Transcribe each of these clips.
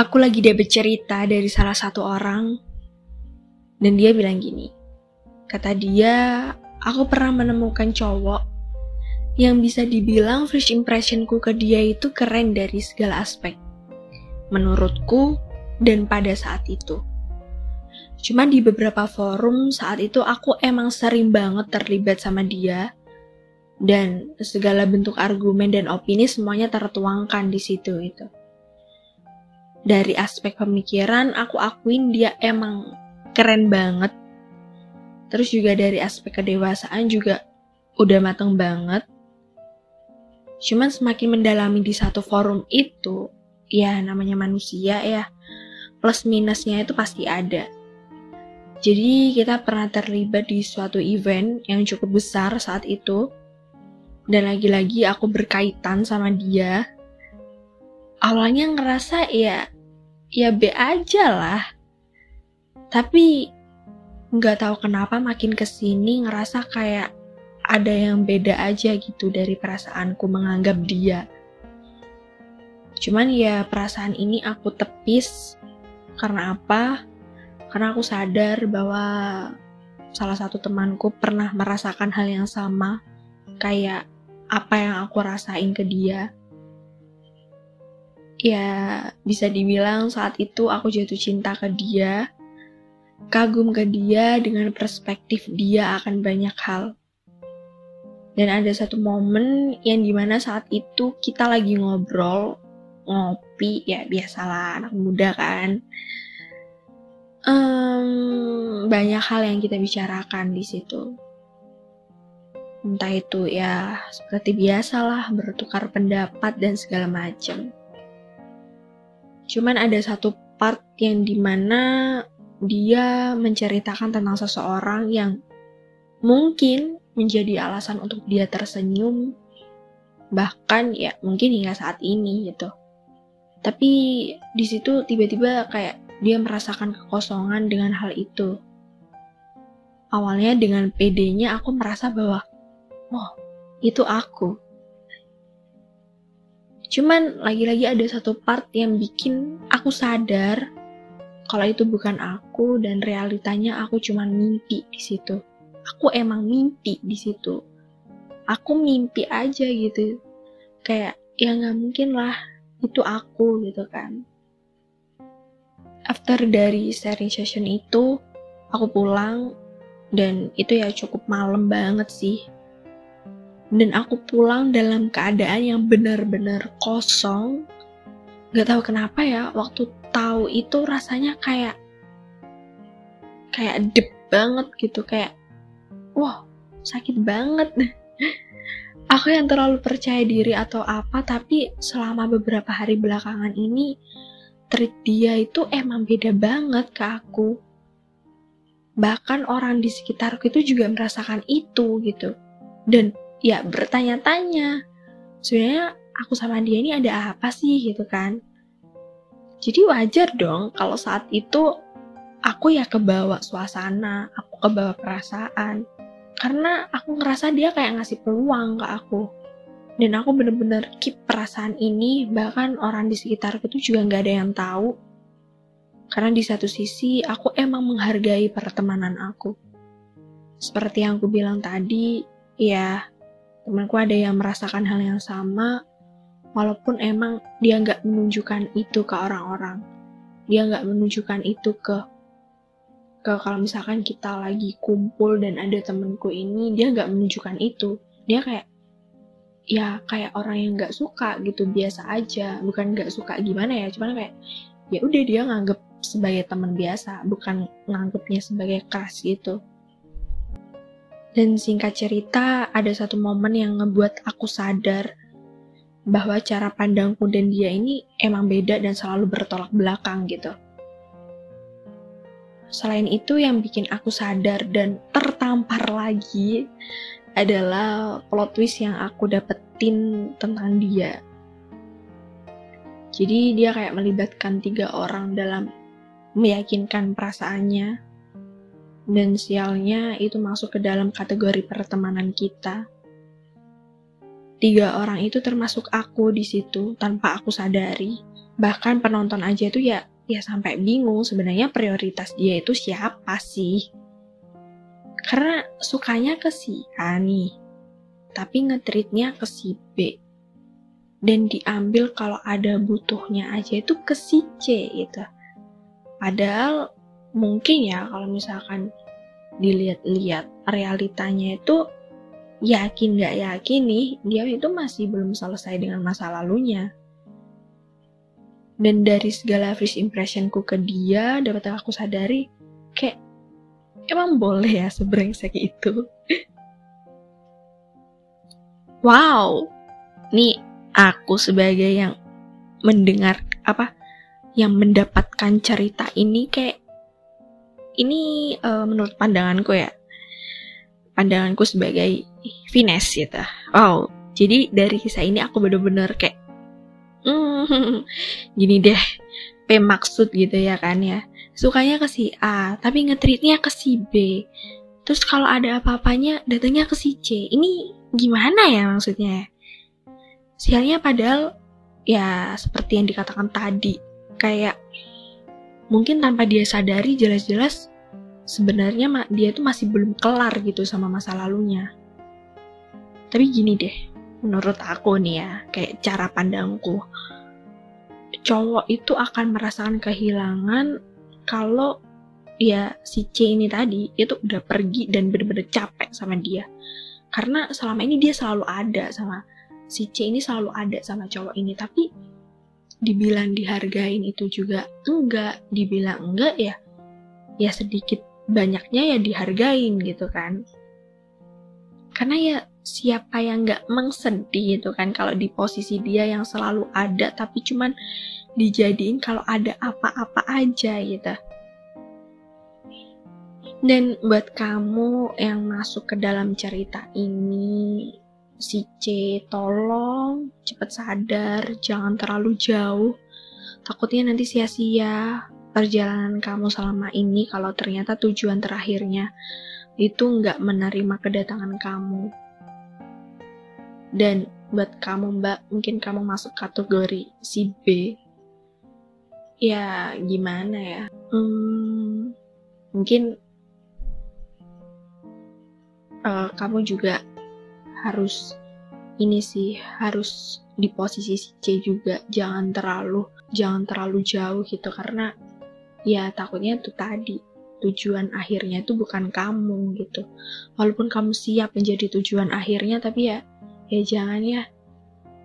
aku lagi dapet cerita dari salah satu orang dan dia bilang gini. Kata dia, aku pernah menemukan cowok yang bisa dibilang first impressionku ke dia itu keren dari segala aspek. Menurutku dan pada saat itu. Cuma di beberapa forum saat itu aku emang sering banget terlibat sama dia dan segala bentuk argumen dan opini semuanya tertuangkan di situ itu dari aspek pemikiran aku akuin dia emang keren banget. Terus juga dari aspek kedewasaan juga udah mateng banget. Cuman semakin mendalami di satu forum itu ya namanya manusia ya plus minusnya itu pasti ada. Jadi kita pernah terlibat di suatu event yang cukup besar saat itu. Dan lagi-lagi aku berkaitan sama dia. Awalnya ngerasa ya ya B aja lah. Tapi nggak tahu kenapa makin ke sini ngerasa kayak ada yang beda aja gitu dari perasaanku menganggap dia. Cuman ya perasaan ini aku tepis. Karena apa? Karena aku sadar bahwa salah satu temanku pernah merasakan hal yang sama. Kayak apa yang aku rasain ke dia ya bisa dibilang saat itu aku jatuh cinta ke dia, kagum ke dia dengan perspektif dia akan banyak hal. Dan ada satu momen yang di mana saat itu kita lagi ngobrol, ngopi, ya biasalah anak muda kan. Um, banyak hal yang kita bicarakan di situ. Entah itu ya seperti biasalah bertukar pendapat dan segala macam Cuman ada satu part yang di mana dia menceritakan tentang seseorang yang mungkin menjadi alasan untuk dia tersenyum, bahkan ya mungkin hingga saat ini gitu. Tapi di situ tiba-tiba kayak dia merasakan kekosongan dengan hal itu. Awalnya dengan PD-nya aku merasa bahwa, oh itu aku. Cuman lagi-lagi ada satu part yang bikin aku sadar kalau itu bukan aku dan realitanya aku cuma mimpi di situ. Aku emang mimpi di situ. Aku mimpi aja gitu. Kayak ya nggak mungkin lah itu aku gitu kan. After dari sharing session itu, aku pulang dan itu ya cukup malam banget sih dan aku pulang dalam keadaan yang benar-benar kosong. Gak tahu kenapa ya waktu tahu itu rasanya kayak kayak dep banget gitu kayak wah sakit banget. Aku yang terlalu percaya diri atau apa tapi selama beberapa hari belakangan ini treat dia itu emang beda banget ke aku. Bahkan orang di sekitarku itu juga merasakan itu gitu. Dan ya bertanya-tanya sebenarnya aku sama dia ini ada apa sih? Gitu kan. Jadi wajar dong kalau saat itu aku ya kebawa suasana aku kebawa perasaan. Karena aku ngerasa dia kayak ngasih peluang ke aku. Dan aku bener-bener keep perasaan ini bahkan orang di sekitarku tuh juga nggak ada yang tahu. Karena di satu sisi aku emang menghargai pertemanan aku. Seperti yang aku bilang tadi ya temanku ada yang merasakan hal yang sama, walaupun emang dia nggak menunjukkan itu ke orang-orang. Dia nggak menunjukkan itu ke ke kalau misalkan kita lagi kumpul dan ada temenku ini, dia nggak menunjukkan itu. Dia kayak ya kayak orang yang nggak suka gitu biasa aja, bukan nggak suka gimana ya, cuman kayak ya udah dia nganggep sebagai teman biasa, bukan nganggepnya sebagai keras gitu. Dan singkat cerita, ada satu momen yang ngebuat aku sadar bahwa cara pandangku dan dia ini emang beda dan selalu bertolak belakang gitu. Selain itu yang bikin aku sadar dan tertampar lagi adalah plot twist yang aku dapetin tentang dia. Jadi dia kayak melibatkan tiga orang dalam meyakinkan perasaannya dan sialnya itu masuk ke dalam kategori pertemanan kita. Tiga orang itu termasuk aku di situ tanpa aku sadari. bahkan penonton aja tuh ya ya sampai bingung sebenarnya prioritas dia itu siapa sih karena sukanya ke si A nih tapi ngetritnya ke si B dan diambil kalau ada butuhnya aja itu ke si C gitu padahal mungkin ya kalau misalkan dilihat-lihat realitanya itu yakin gak yakin nih dia itu masih belum selesai dengan masa lalunya. Dan dari segala first impressionku ke dia dapat aku sadari kayak emang boleh ya sebrengsek itu. Wow. Nih aku sebagai yang mendengar apa yang mendapatkan cerita ini kayak ini uh, menurut pandanganku ya. Pandanganku sebagai finesse gitu. Wow jadi dari kisah ini aku bener-bener kayak hmm, gini deh P maksud gitu ya kan ya. Sukanya ke si A tapi ngetritnya ke si B. Terus kalau ada apa-apanya datangnya ke si C. Ini gimana ya maksudnya? Sialnya padahal ya seperti yang dikatakan tadi kayak mungkin tanpa dia sadari jelas-jelas sebenarnya dia tuh masih belum kelar gitu sama masa lalunya tapi gini deh menurut aku nih ya, kayak cara pandangku. Cowok itu akan merasakan kehilangan kalau ya si C ini tadi itu udah pergi dan bener-bener capek sama dia. Karena selama ini dia selalu ada sama si C ini selalu ada sama cowok ini, tapi dibilang dihargain itu juga enggak, dibilang enggak ya ya sedikit banyaknya ya dihargain gitu kan. Karena ya siapa yang gak mengsedih itu kan kalau di posisi dia yang selalu ada tapi cuman dijadiin kalau ada apa-apa aja gitu. Dan buat kamu yang masuk ke dalam cerita ini, si C tolong cepet sadar, jangan terlalu jauh. Takutnya nanti sia-sia perjalanan kamu selama ini kalau ternyata tujuan terakhirnya itu nggak menerima kedatangan kamu dan buat kamu mbak, mungkin kamu masuk kategori si B. Ya gimana ya? Hmm, mungkin uh, kamu juga harus ini sih harus di posisi si C juga. Jangan terlalu jangan terlalu jauh gitu karena ya takutnya itu tadi tujuan akhirnya itu bukan kamu gitu. Walaupun kamu siap menjadi tujuan akhirnya tapi ya ya jangan ya.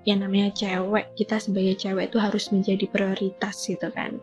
Yang namanya cewek kita sebagai cewek itu harus menjadi prioritas gitu kan